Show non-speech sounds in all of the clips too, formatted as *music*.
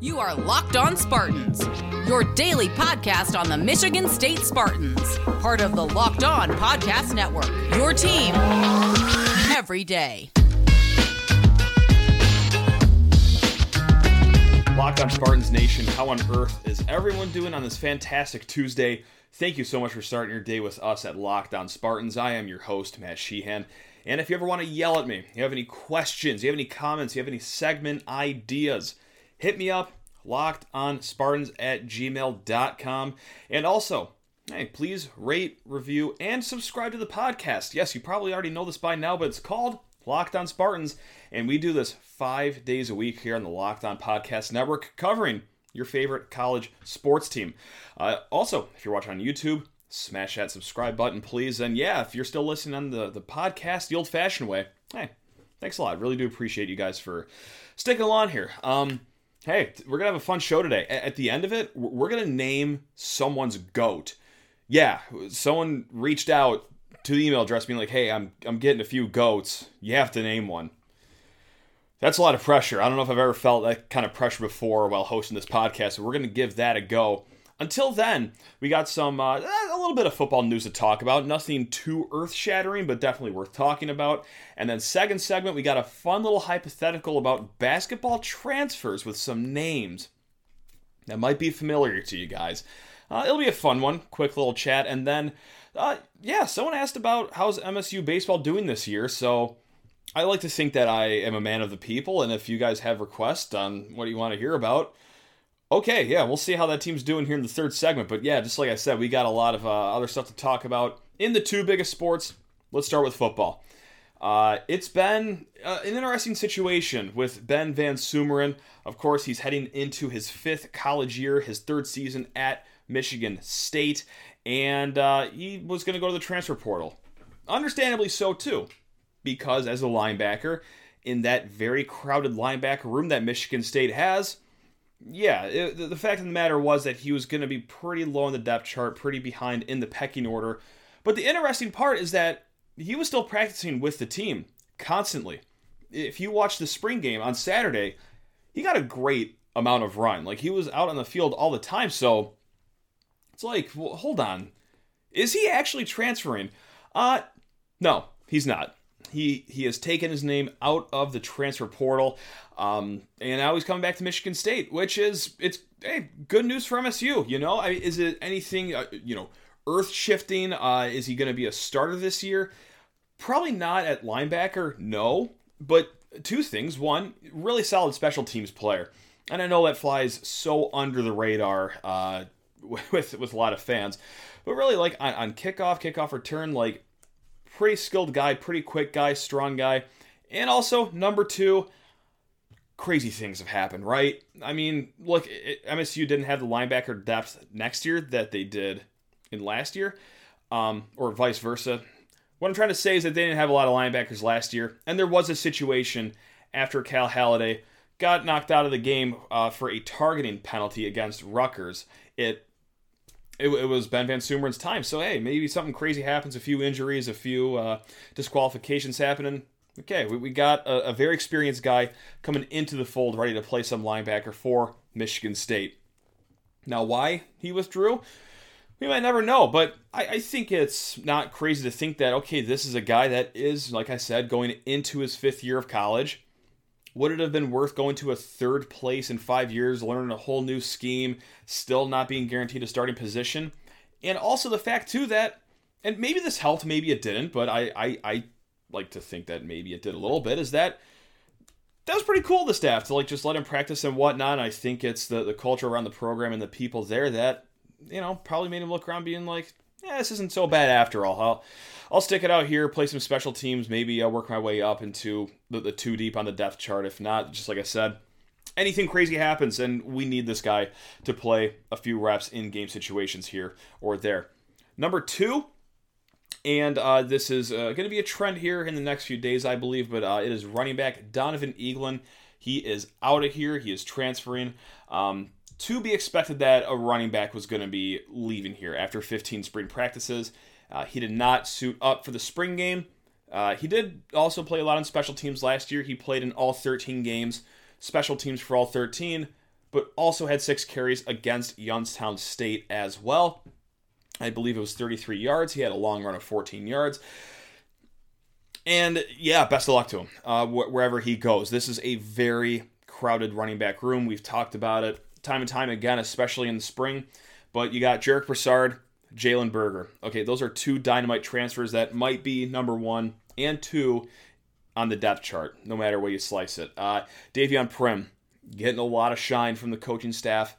You are Locked On Spartans, your daily podcast on the Michigan State Spartans, part of the Locked On Podcast Network. Your team every day. Locked On Spartans Nation, how on earth is everyone doing on this fantastic Tuesday? Thank you so much for starting your day with us at Locked On Spartans. I am your host, Matt Sheehan. And if you ever want to yell at me, you have any questions, you have any comments, you have any segment ideas, hit me up, lockedonspartans at gmail.com. And also, hey, please rate, review, and subscribe to the podcast. Yes, you probably already know this by now, but it's called Locked On Spartans. And we do this five days a week here on the Locked On Podcast Network, covering your favorite college sports team. Uh, also, if you're watching on YouTube, smash that subscribe button, please. And yeah, if you're still listening on the, the podcast the old fashioned way, hey, thanks a lot. Really do appreciate you guys for sticking along here. Um, hey, we're to have a fun show today. At the end of it, we're to name someone's goat. Yeah, someone reached out to the email address being like, hey, I'm, I'm getting a few goats. You have to name one. That's a lot of pressure. I don't know if I've ever felt that kind of pressure before while hosting this podcast, so we're to give that a go. Until then, we got some uh, a little bit of football news to talk about. Nothing too earth-shattering, but definitely worth talking about. And then second segment, we got a fun little hypothetical about basketball transfers with some names that might be familiar to you guys. Uh, it'll be a fun one, quick little chat, and then uh, yeah, someone asked about how's MSU baseball doing this year. So I like to think that I am a man of the people, and if you guys have requests on what you want to hear about Okay, yeah, we'll see how that team's doing here in the third segment. But yeah, just like I said, we got a lot of uh, other stuff to talk about in the two biggest sports. Let's start with football. Uh, it's been uh, an interesting situation with Ben VanSumeren. Of course, he's heading into his fifth college year, his third season at Michigan State, and uh, he was going to go to the transfer portal. Understandably so, too, because as a linebacker, in that very crowded linebacker room that Michigan State has, yeah, it, the fact of the matter was that he was going to be pretty low on the depth chart, pretty behind in the pecking order. But the interesting part is that he was still practicing with the team constantly. If you watch the spring game on Saturday, he got a great amount of run. Like he was out on the field all the time. So it's like, well, hold on. Is he actually transferring? Uh no, he's not. He he has taken his name out of the transfer portal, um, and now he's coming back to Michigan State, which is it's hey good news for MSU. You know, I is it anything uh, you know earth shifting? Uh, is he going to be a starter this year? Probably not at linebacker, no. But two things: one, really solid special teams player, and I know that flies so under the radar uh, *laughs* with with a lot of fans. But really, like on, on kickoff, kickoff return, like pretty skilled guy, pretty quick guy, strong guy. And also, number two, crazy things have happened, right? I mean, look, it, MSU didn't have the linebacker depth next year that they did in last year, um, or vice versa. What I'm trying to say is that they didn't have a lot of linebackers last year, and there was a situation after Cal Haladay got knocked out of the game uh, for a targeting penalty against Rutgers. It it, it, was Ben VanSumeren's time. So hey, maybe something crazy happens, a few injuries, a few uh, disqualifications happening. Okay, we, we got a, a, very experienced guy coming into the fold, ready to play some linebacker for Michigan State. Now, why he withdrew? We might never know, but I, I think it's not crazy to think that okay, this is a guy that is, like I said, going into his fifth year of college would it have been worth going to a third place in five years, learning a whole new scheme, still not being guaranteed a starting position? And also the fact too that, and maybe this helped, maybe it didn't, but I I, I like to think that maybe it did a little bit. Is that that was pretty cool the staff to like just let him practice and whatnot. I think it's the the culture around the program and the people there that you know probably made him look around being like, yeah, this isn't so bad after all. I'll, I'll stick it out here, play some special teams, maybe I'll work my way up into the, the two deep on the depth chart. If not, just like I said, anything crazy happens, and we need this guy to play a few reps in game situations here or there. Number two, and uh, this is uh, going to be a trend here in the next few days, I believe, but uh, it is running back Donovan Eaglin. He is out of here. He is transferring. Um, to be expected that a running back was going to be leaving here after 15 spring practices. Uh, he did not suit up for the spring game. Uh, he did also play a lot on special teams last year. He played in all 13 games, special teams for all 13, but also had six carries against Youngstown State as well. I believe it was 33 yards. He had a long run of 14 yards. And yeah, best of luck to him uh, wh- wherever he goes. This is a very crowded running back room. We've talked about it time and time again, especially in the spring. But you got Jarek Broussard, Jalen Berger. Okay, those are two dynamite transfers that might be number one and two on the depth chart, no matter where you slice it. Uh, Davion Primm getting a lot of shine from the coaching staff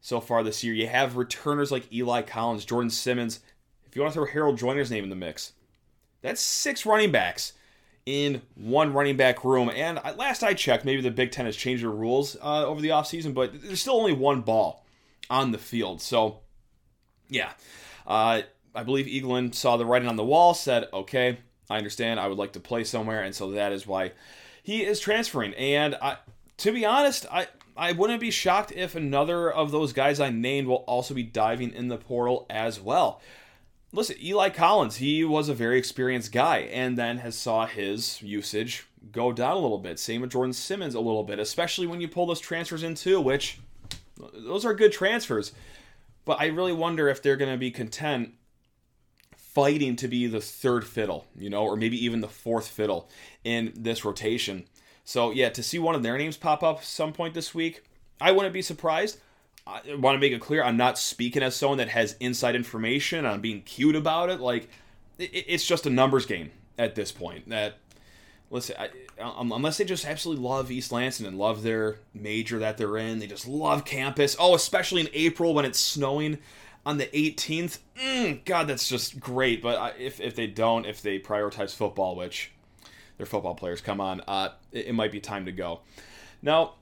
so far this year. You have returners like Eli Collins, Jordon Simmons. If you want to throw Harold Joiner's name in the mix, that's six running backs in one running back room. And last I checked, maybe the Big Ten has changed their rules uh, over the offseason, but there's still only one ball on the field. So, yeah. Uh, I believe Eaglin saw the writing on the wall, said, okay, I understand. I would like to play somewhere. And so that is why he is transferring. And I, to be honest, I, I wouldn't be shocked if another of those guys I named will also be diving in the portal as well listen, Eli Collins, he was a very experienced guy and then has saw his usage go down a little bit. Same with Jordon Simmons a little bit, especially when you pull those transfers in too, which those are good transfers. But I really wonder if they're going to be content fighting to be the third fiddle, you know, or maybe even the fourth fiddle in this rotation. So yeah, to see one of their names pop up some point this week, I wouldn't be surprised. I want to make it clear I'm not speaking as someone that has inside information. I'm being cute about it. Like, it's just a numbers game at this point. That listen, I, um, unless they just absolutely love East Lansing and love their major that they're in, they just love campus. Oh, especially in April when it's snowing on the 18th. Mm, God, that's just great. But if if they don't, if they prioritize football, which their football players come on, uh, it, it might be time to go. Now,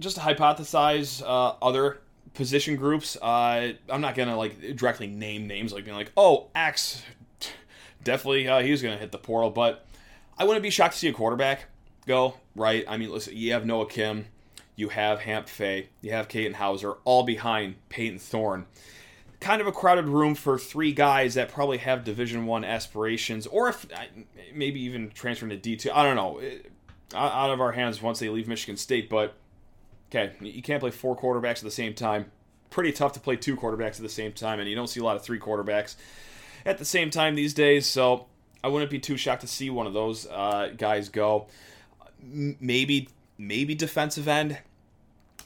just to hypothesize uh, other position groups. Uh, I'm not gonna like directly name names, like being like, oh, X, *laughs* definitely uh, he's gonna hit the portal. But I wouldn't be shocked to see a quarterback go right. I mean, listen, you have Noah Kim, you have Hamp Fay, you have Katin Houser, all behind Payton Thorne. Kind of a crowded room for three guys that probably have Division One aspirations, or if maybe even transferring to D two. I don't know. Out of our hands once they leave Michigan State, but okay, you can't play four quarterbacks at the same time. Pretty tough to play two quarterbacks at the same time, and you don't see a lot of three quarterbacks at the same time these days. So I wouldn't be too shocked to see one of those uh, guys go. Maybe, maybe defensive end.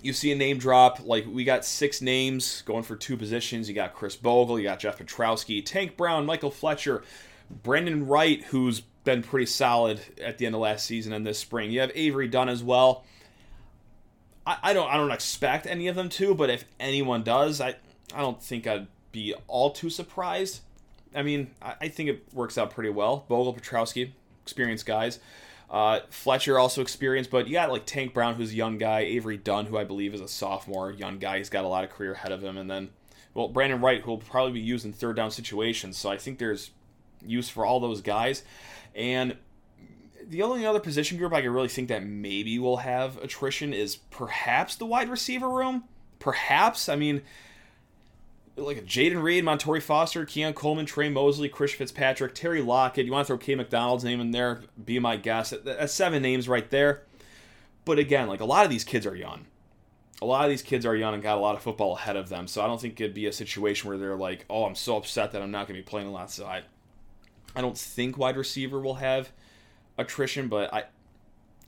You see a name drop. Like we got six names going for two positions. You got Khris Bogle, you got Jeff Pietrowski, Tank Brown, Michael Fletcher, Brandon Wright, who's been pretty solid at the end of last season and this spring. You have Avery Dunn as well. I, I don't I don't expect any of them to, but if anyone does, I I don't think I'd be all too surprised. I mean, I, I think it works out pretty well. Bogle, Pietrowski, experienced guys. Uh, Fletcher also experienced, but you got like Tank Brown, who's a young guy. Avery Dunn, who I believe is a sophomore, young guy. He's got a lot of career ahead of him, and then well, Brandon Wright, who will probably be used in third down situations. So I think there's use for all those guys. And the only other position group I could really think that maybe will have attrition is perhaps the wide receiver room. Perhaps. I mean, like a Jayden Reed, Montorie Foster, Keon Coleman, Tre Mosley, Chris Fitzpatrick, Terry Lockett. You want to throw K McDonald's name in there? Be my guest. That's seven names right there. But again, like a lot of these kids are young. A lot of these kids are young and got a lot of football ahead of them. So I don't think it'd be a situation where they're like, "Oh, I'm so upset that I'm not going to be playing a lot." So I, I don't think wide receiver will have attrition, but I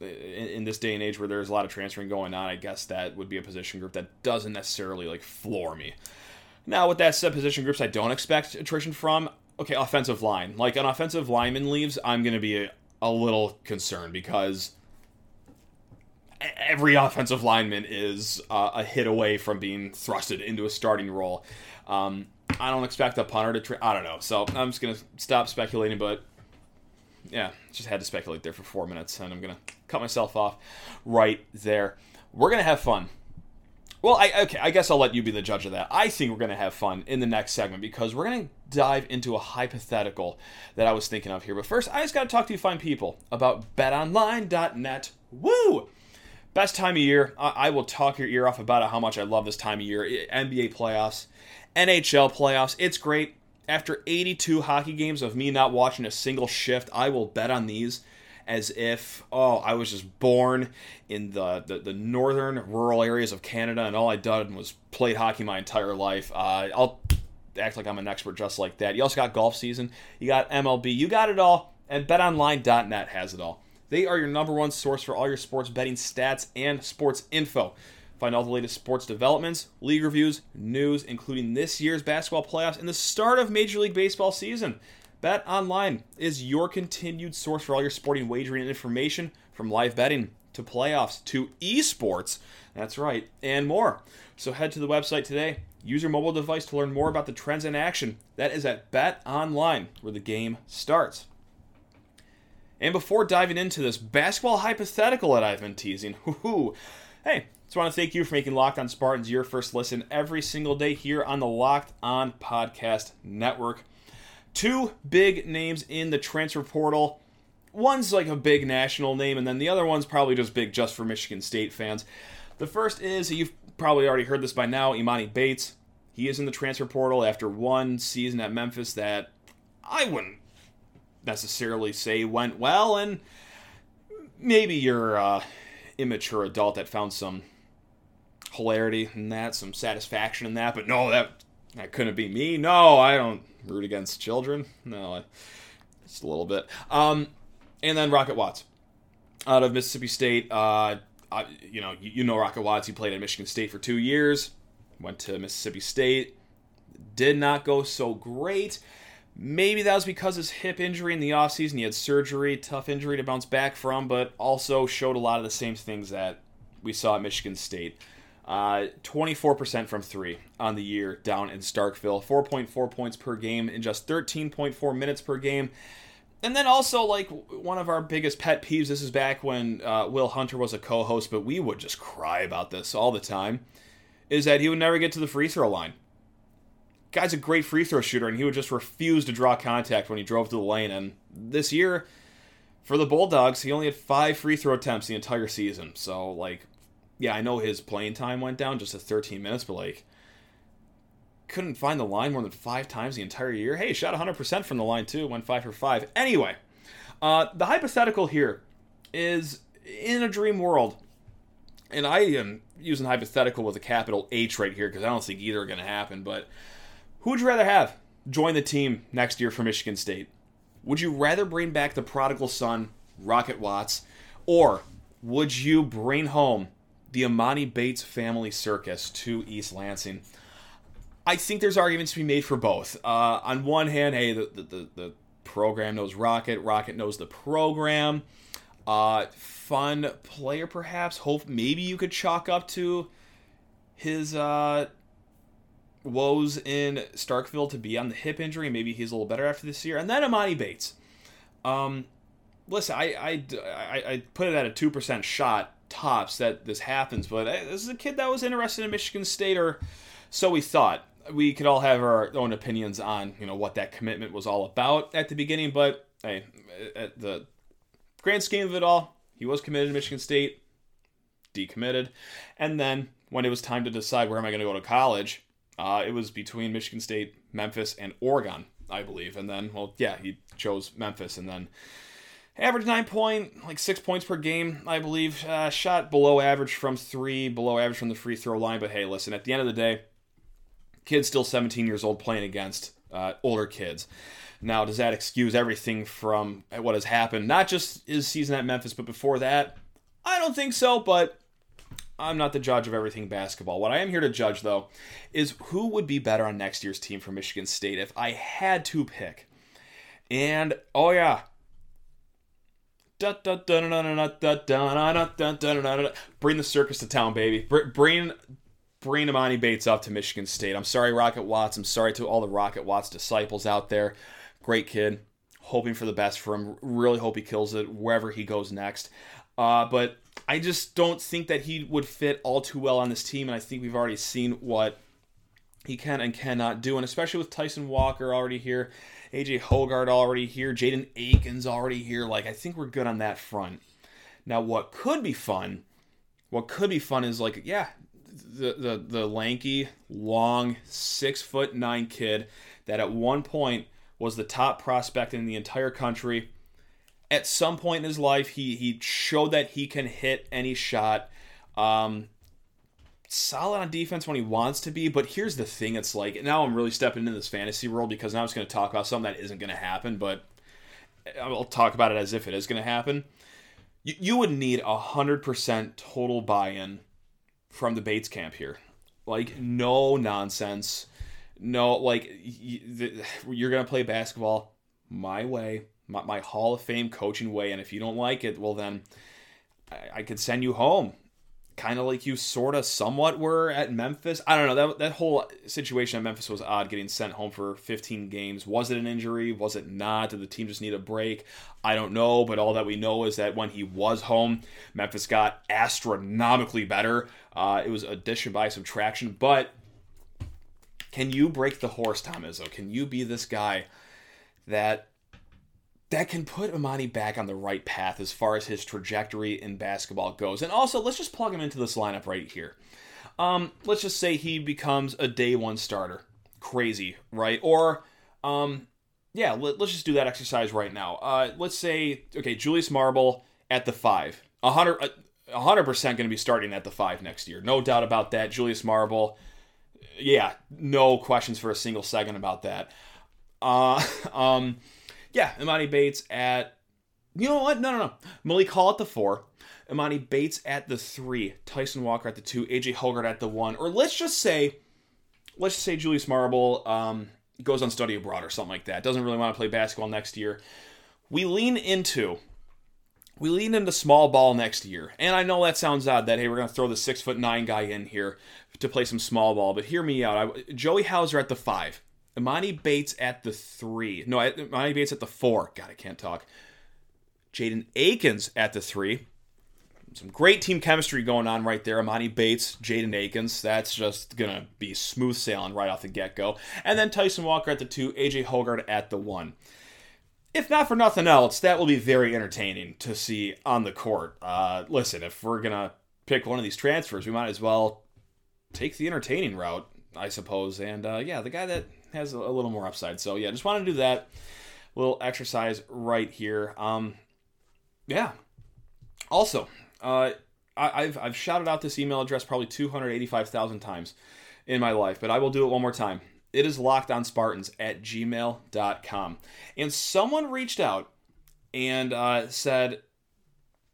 in, this day and age where there's a lot of transferring going on, I guess that would be a position group that doesn't necessarily like floor me. Now, with that said, position groups I don't expect attrition from. Okay, offensive line. Like an offensive lineman leaves, I'm going to be a, a little concerned because every offensive lineman is uh, a hit away from being thrusted into a starting role. Um, I don't expect a punter to. Tra- I don't know. So I'm just gonna stop speculating, but yeah, just had to speculate there for four minutes, and I'm gonna cut myself off right there. We're gonna have fun. Well, I okay, I guess I'll let you be the judge of that. I think we're gonna have fun in the next segment because we're gonna dive into a hypothetical that I was thinking of here. But first, I just gotta talk to you fine people about BetOnline.net. Woo! Best time of year. I, I will talk your ear off about how much I love this time of year. NBA playoffs, NHL playoffs. It's great. After 82 hockey games of me not watching a single shift, I will bet on these as if, oh, I was just born in the, the, the northern rural areas of Canada and all I done was played hockey my entire life. Uh, I'll act like I'm an expert just like that. You also got golf season, you got MLB, you got it all, and betonline.net has it all. They are your number one source for all your sports betting stats and sports info. Find all the latest sports developments, league reviews, news, including this year's basketball playoffs and the start of Major League Baseball season. Bet Online is your continued source for all your sporting wagering and information from live betting to playoffs to esports. That's right, and more. So head to the website today. Use your mobile device to learn more about the trends in action. That is at Bet Online, where the game starts. And before diving into this basketball hypothetical that I've been teasing, *laughs* whoo, hey, just want to thank you for making Locked On Spartans your first listen every single day here on the Locked On Podcast Network. Two big names in the transfer portal. One's like a big national name, and then the other one's probably just big just for Michigan State fans. The first is, you've probably already heard this by now, Emoni Bates. He is in the transfer portal after one season at Memphis that I wouldn't necessarily say went well, and maybe you're a uh, immature adult that found some hilarity in that, some satisfaction in that. But no, that that couldn't be me. No, I don't root against children. No, I, just a little bit. Um, and then Rocket Watts out of Mississippi State. Uh, I, you know, you, you know Rocket Watts. He played at Michigan State for two years. Went to Mississippi State. Did not go so great. Maybe that was because his hip injury in the offseason. He had surgery, tough injury to bounce back from, but also showed a lot of the same things that we saw at Michigan State. Uh, 24% from three on the year down in Starkville, 4.4 points per game in just 13.4 minutes per game. And then also, like, one of our biggest pet peeves, this is back when uh, Will Hunter was a co host, but we would just cry about this all the time, is that he would never get to the free throw line guy's a great free throw shooter, and he would just refuse to draw contact when he drove to the lane. And this year, for the Bulldogs, he only had five free throw attempts the entire season. So, like, yeah, I know his playing time went down just to 13 minutes, but, like, couldn't find the line more than five times the entire year. Hey, shot 100% from the line, too. Went five for five. Anyway, uh, the hypothetical here is in a dream world, and I am using hypothetical with a capital H right here because I don't think either are going to happen, but who would you rather have join the team next year for Michigan State? Would you rather bring back the prodigal son, Rocket Watts, or would you bring home the Emoni Bates family circus to East Lansing? I think there's arguments to be made for both. Uh, on one hand, hey, the, the, the, program knows Rocket, Rocket knows the program. Uh, fun player, perhaps. Hope maybe you could chalk up to his uh, woes in Starkville to be on the hip injury. Maybe he's a little better after this year. And then Emoni Bates. Um, listen, I, I, I, I put it at a 2% shot tops that this happens, but this is a kid that was interested in Michigan State, or so we thought. We could all have our own opinions on, you know, what that commitment was all about at the beginning, but hey, at the grand scheme of it all, he was committed to Michigan State, decommitted, and then when it was time to decide where am I going to go to college, uh, it was between Michigan State, Memphis, and Oregon, I believe. And then, well, yeah, he chose Memphis, and then average nine point, like six points per game, I believe. Uh, shot below average from three, below average from the free throw line. But hey, listen, at the end of the day, kid's still 17 years old playing against uh, older kids. Now, does that excuse everything from what has happened? Not just his season at Memphis, but before that? I don't think so, but I'm not the judge of everything basketball. What I am here to judge, though, is who would be better on next year's team for Michigan State if I had to pick. And, oh yeah. Bring the circus to town, baby. Bring bring Emoni Bates up to Michigan State. I'm sorry, Rocket Watts. I'm sorry to all the Rocket Watts disciples out there. Great kid. Hoping for the best for him. Really hope he kills it wherever he goes next. Uh, but I just don't think that he would fit all too well on this team, and I think we've already seen what he can and cannot do, and especially with Tyson Walker already here, AJ Hoggard already here, Jaden Akins already here. Like I think we're good on that front. Now, what could be fun? What could be fun is like, yeah, the the the lanky, long, six foot nine kid that at one point was the top prospect in the entire country at some point in his life, he he showed that he can hit any shot. Um, solid on defense when he wants to be, but here's the thing: it's like now I'm really stepping into this fantasy world because now I'm just going to talk about something that isn't going to happen, but I'll talk about it as if it is going to happen. You, you would need a hundred percent total buy-in from the Bates camp here, like no nonsense, no like you're going to play basketball my way my, my Hall of Fame coaching way. And if you don't like it, well, then I, I could send you home. Kind of like you sort of somewhat were at Memphis. I don't know. That, that whole situation at Memphis was odd getting sent home for 15 games. Was it an injury? Was it not? Did the team just need a break? I don't know. But all that we know is that when he was home, Memphis got astronomically better. Uh, it was addition by subtraction. But can you break the horse, Tom Izzo? Can you be this guy that that can put Emoni back on the right path as far as his trajectory in basketball goes. And also, let's just plug him into this lineup right here. Um, let's just say he becomes a day one starter. Crazy, right? Or, um, yeah, let, us just do that exercise right now. Uh, let's say, okay, Julius Marble at the five. 100, 100% going to be starting at the five next year. No doubt about that. Julius Marble, yeah, no questions for a single second about that. Uh, *laughs* um, yeah, Emoni Bates at you know what? No, no, no. Malik Hall at the four. Emoni Bates at the three. Tyson Walker at the two. AJ Hoggard at the one. Or let's just say, let's just say Julius Marble um, goes on study abroad or something like that. Doesn't really want to play basketball next year. We lean into we lean into small ball next year. And I know that sounds odd that hey, we're gonna throw the six foot nine guy in here to play some small ball, but hear me out. I, Joey Hauser at the five. Emoni Bates at the three. No, Emoni Bates at the four. God, I can't talk. Jaden Akins at the three. Some great team chemistry going on right there. Emoni Bates, Jaden Akins. That's just going to be smooth sailing right off the get go. And then Tyson Walker at the two, AJ Hoggard at the one. If not for nothing else, that will be very entertaining to see on the court. Uh, listen, if we're going to pick one of these transfers, we might as well take the entertaining route, I suppose. And uh, yeah, the guy that has a, little more upside. So yeah, just want to do that little exercise right here. Um, yeah. Also, uh, I, have I've shouted out this email address probably 285,000 times in my life, but I will do it one more time. It is lockedonspartans at gmail.com. And someone reached out and uh, said,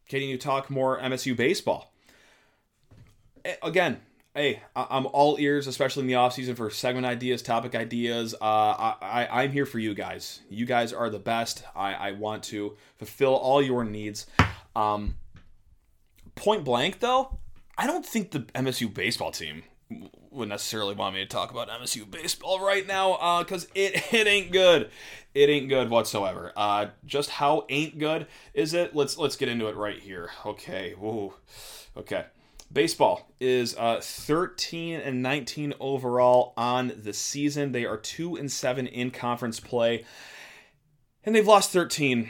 Can you talk more MSU baseball? Again, hey, I'm all ears, especially in the off season for segment ideas, topic ideas. Uh, I, I, am here for you guys. You guys are the best. I, I want to fulfill all your needs. Um, point blank, though, I don't think the MSU baseball team would necessarily want me to talk about MSU baseball right now because uh, it, *laughs* it ain't good. It ain't good whatsoever. Uh, just how ain't good is it? Let's let's get into it right here. Okay. Whoa. Okay. Baseball is uh, 13 and 19 overall on the season. They are 2 and 7 in conference play. And they've lost 13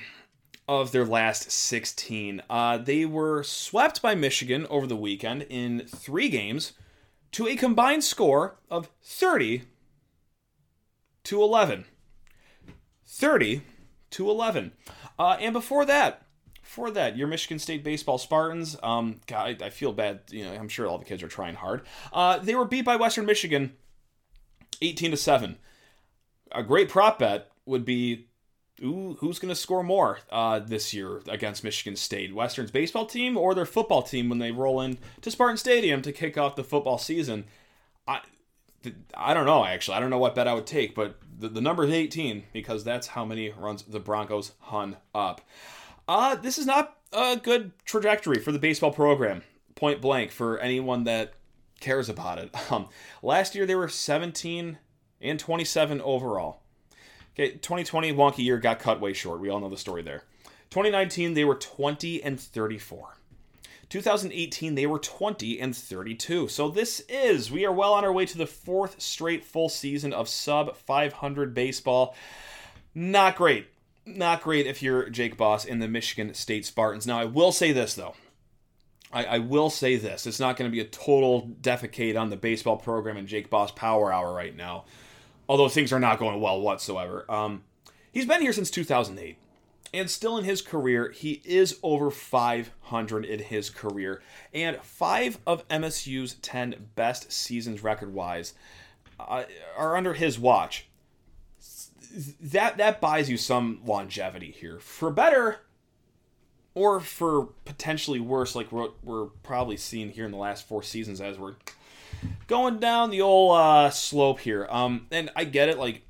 of their last 16. Uh, they were swept by Michigan over the weekend in three games to a combined score of 30 to 11. 30 to 11. Uh, and before that, for that, your Michigan State baseball Spartans. Um, God, I, I, feel bad. You know, I'm sure all the kids are trying hard. Uh, they were beat by Western Michigan, 18 to seven. A great prop bet would be, ooh, who's going to score more uh, this year against Michigan State? Western's baseball team or their football team when they roll in to Spartan Stadium to kick off the football season? I, I don't know actually. I don't know what bet I would take, but the, the number is 18 because that's how many runs the Broncos hung up. Uh, this is not a good trajectory for the baseball program, point blank, for anyone that cares about it. *laughs* Um, last year they were 17 and 27 overall. Okay, 2020 wonky year got cut way short. We all know the story there. 2019 they were 20 and 34. 2018 they were 20 and 32. So this is we are well on our way to the fourth straight full season of sub 500 baseball. Not great not great if you're Jake Boss in the Michigan State Spartans. Now, I will say this, though. I, I will say this. It's not going to be a total defecate on the baseball program and Jake Boss Power Hour right now, although things are not going well whatsoever. Um, he's been here since 2008. And still in his career, he is over 500 in his career. And five of MSU's 10 best seasons record wise uh, are under his watch. That, that buys you some longevity here. For better or for potentially worse, like what we're probably seeing here in the last four seasons as we're going down the old uh, slope here. Um, and I get it, like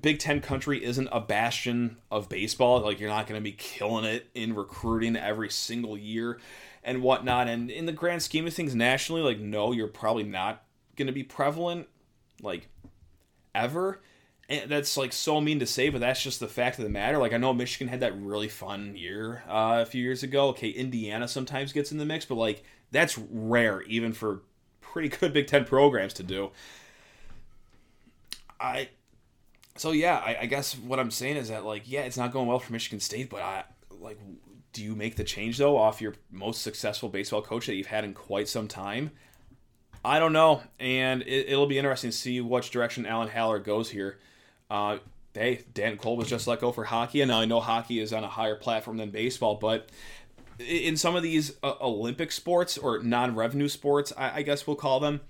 Big Ten country isn't a bastion of baseball. Like you're not going to be killing it in recruiting every single year and whatnot. And in the grand scheme of things, nationally, like no, you're probably not going to be prevalent, like ever. And that's like so mean to say, but that's just the fact of the matter. Like I know Michigan had that really fun year uh, a few years ago. Okay, Indiana sometimes gets in the mix, but like that's rare even for pretty good Big Ten programs to do. I so yeah, I, I, guess what I'm saying is that like, yeah, it's not going well for Michigan State, but I like, do you make the change though off your most successful baseball coach that you've had in quite some time? I don't know, and it, will be interesting to see which direction Alan Haller goes here. Uh, hey, Dan Cole was just let go for hockey, and I know hockey is on a higher platform than baseball, but in some of these uh, Olympic sports or non-revenue sports, I, I guess we'll call them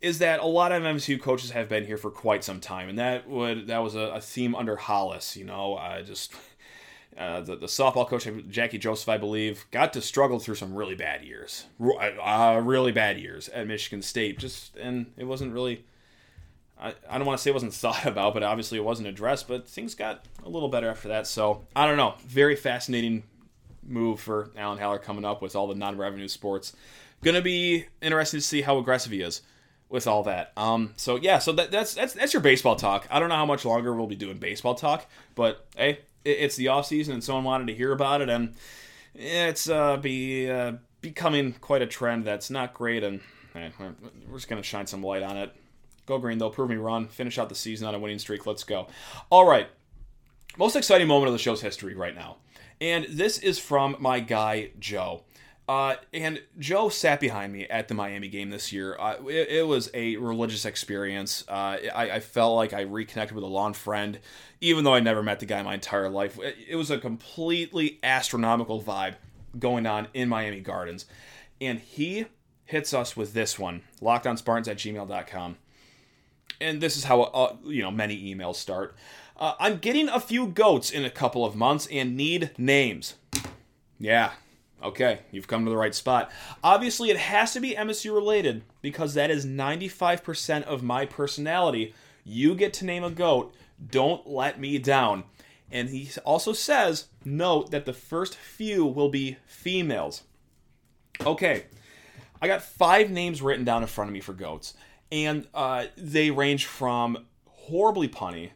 is that a lot of MSU coaches have been here for quite some time, and that would that was a, a theme under Hollis. You know, just *laughs* uh, the, the softball coach Jacquie Joseph, I believe, got to struggle through some really bad years, uh, really bad years at Michigan State. Just and it wasn't really. I, don't want to say it wasn't *laughs* thought about, but obviously it wasn't addressed. But things got a little better after that. So I don't know. Very fascinating move for Alan Haller coming up with all the non-revenue sports. To be interesting to see how aggressive he is with all that. Um, so yeah, so that, that's that's that's your baseball talk. I don't know how much longer we'll be doing baseball talk, but hey, it, it's the off season, and someone wanted to hear about it, and it's uh, be uh, becoming quite a trend that's not great, and hey, we're just gonna shine some light on it. Go green though, prove me wrong. Finish out the season on a winning streak. Let's go. All right, most exciting moment of the show's history right now, and this is from my guy Joe. Uh, and Joe sat behind me at the Miami game this year. Uh, it, it, was a religious experience. Uh, I, I, felt like I reconnected with a long friend, even though I never met the guy my entire life. It, it, was a completely astronomical vibe going on in Miami Gardens. And he hits us with this one lockedonspartans at gmail.com. And this is how, uh, you know, many emails start. Uh, I'm getting a few goats in a couple of months and need names. Yeah, Okay, you've come to the right spot. Obviously, it has to be MSU related because that is 95% of my personality. You get to name a goat. Don't let me down. And he also says, note that the first few will be females. Okay, I got five names written down in front of me for goats, and uh, they range from horribly punny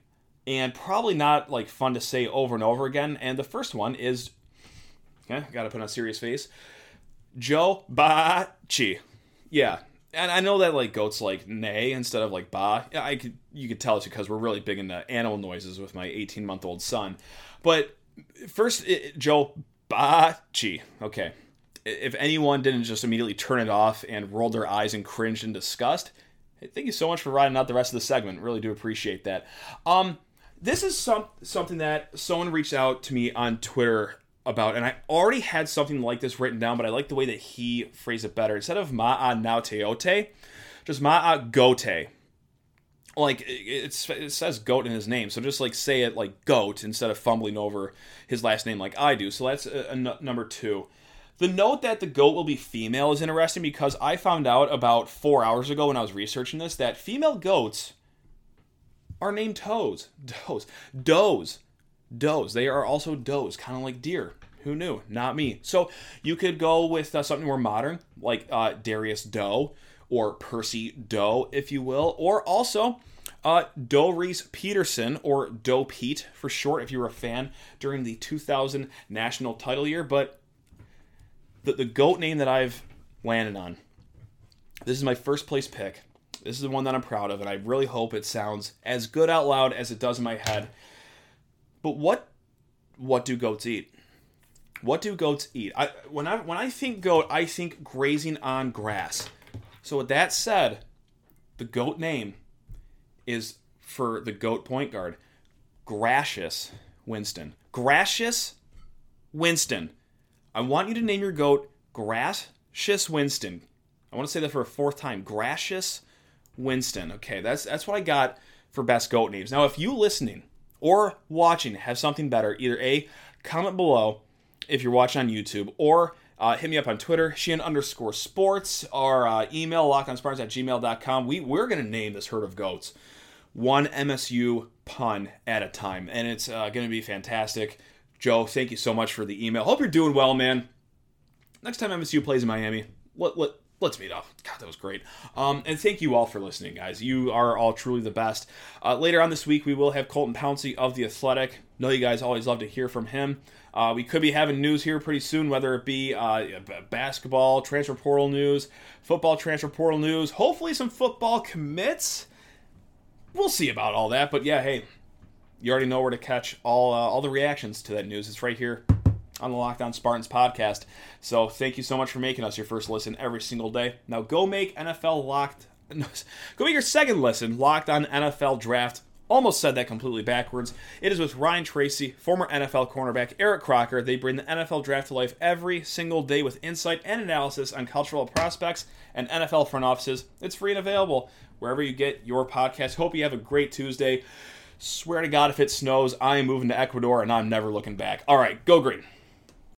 and probably not like fun to say over and over again. And the first one is Okay, got to put on a serious face. Joe Bachie. Yeah, and I know that like goats like neigh instead of like ba. I could you could tell it's because we're really big into animal noises with my 18 month old son. But first, it, Joe Bachie. Okay, if anyone didn't just immediately turn it off and roll their eyes and cringed in disgust, thank you so much for riding out the rest of the segment. Really do appreciate that. Um, this is some something that someone reached out to me on Twitter about, and I already had something like this written down, but I like the way that he phrased it better. Instead of Ma'a Gaoteote, just Ma'a Gote. Like it says goat in his name, so just like say it like goat instead of fumbling over his last name like I do. So that's number two. The note that the goat will be female is interesting because I found out about four hours ago when I was researching this that female goats are named toes, does, does, does. They are also does, kind of like deer. Who knew? Not me. So you could go with uh, something more modern, like uh, Darius Doe or Percy Doe, if you will, or also uh, Doreese Peterson or Doe Pete for short, if you were a fan during the 2000 national title year. But the, the GOAT name that I've landed on, this is my first place pick. This is the one that I'm proud of, and I really hope it sounds as good out loud as it does in my head. But what what do goats eat? What do goats eat? I, when I when I think goat, I think grazing on grass. So with that said, the goat name is for the goat point guard, Gracious Winston. Gracious Winston. I want you to name your goat Gracious Winston. I want to say that for a fourth time. Gracious Winston. Okay, that's that's what I got for best goat names. Now, if you listening or watching have something better, either A, comment below if you're watching on YouTube, or uh, hit me up on Twitter, Sheehan underscore sports, or uh, email lockedonspartans at gmail.com. We, we're going to name this herd of goats one MSU pun at a time, and it's uh, going to be fantastic. Joe, thank you so much for the email. Hope you're doing well, man. Next time MSU plays in Miami, let, let, let's meet up. God, that was great. Um, and thank you all for listening, guys. You are all truly the best. Uh, later on this week, we will have Colton Pouncy of The Athletic. Know you guys always love to hear from him. Uh, we could be having news here pretty soon, whether it be uh, basketball transfer portal news, football transfer portal news, hopefully some football commits. We'll see about all that, but yeah, hey, you already know where to catch all uh, all the reactions to that news. It's right here on the Locked On Spartans podcast. So thank you so much for making us your first listen every single day. Now go make NFL Locked. *laughs* Go make your second listen Locked On NFL Draft. Almost said that completely backwards. It is with Ryan Tracy, former NFL cornerback Eric Crocker. They bring the NFL draft to life every single day with insight and analysis on cultural prospects and NFL front offices. It's free and available wherever you get your podcast. Hope you have a great Tuesday. Swear to God, if it snows, I am moving to Ecuador and I'm never looking back. All right, go green.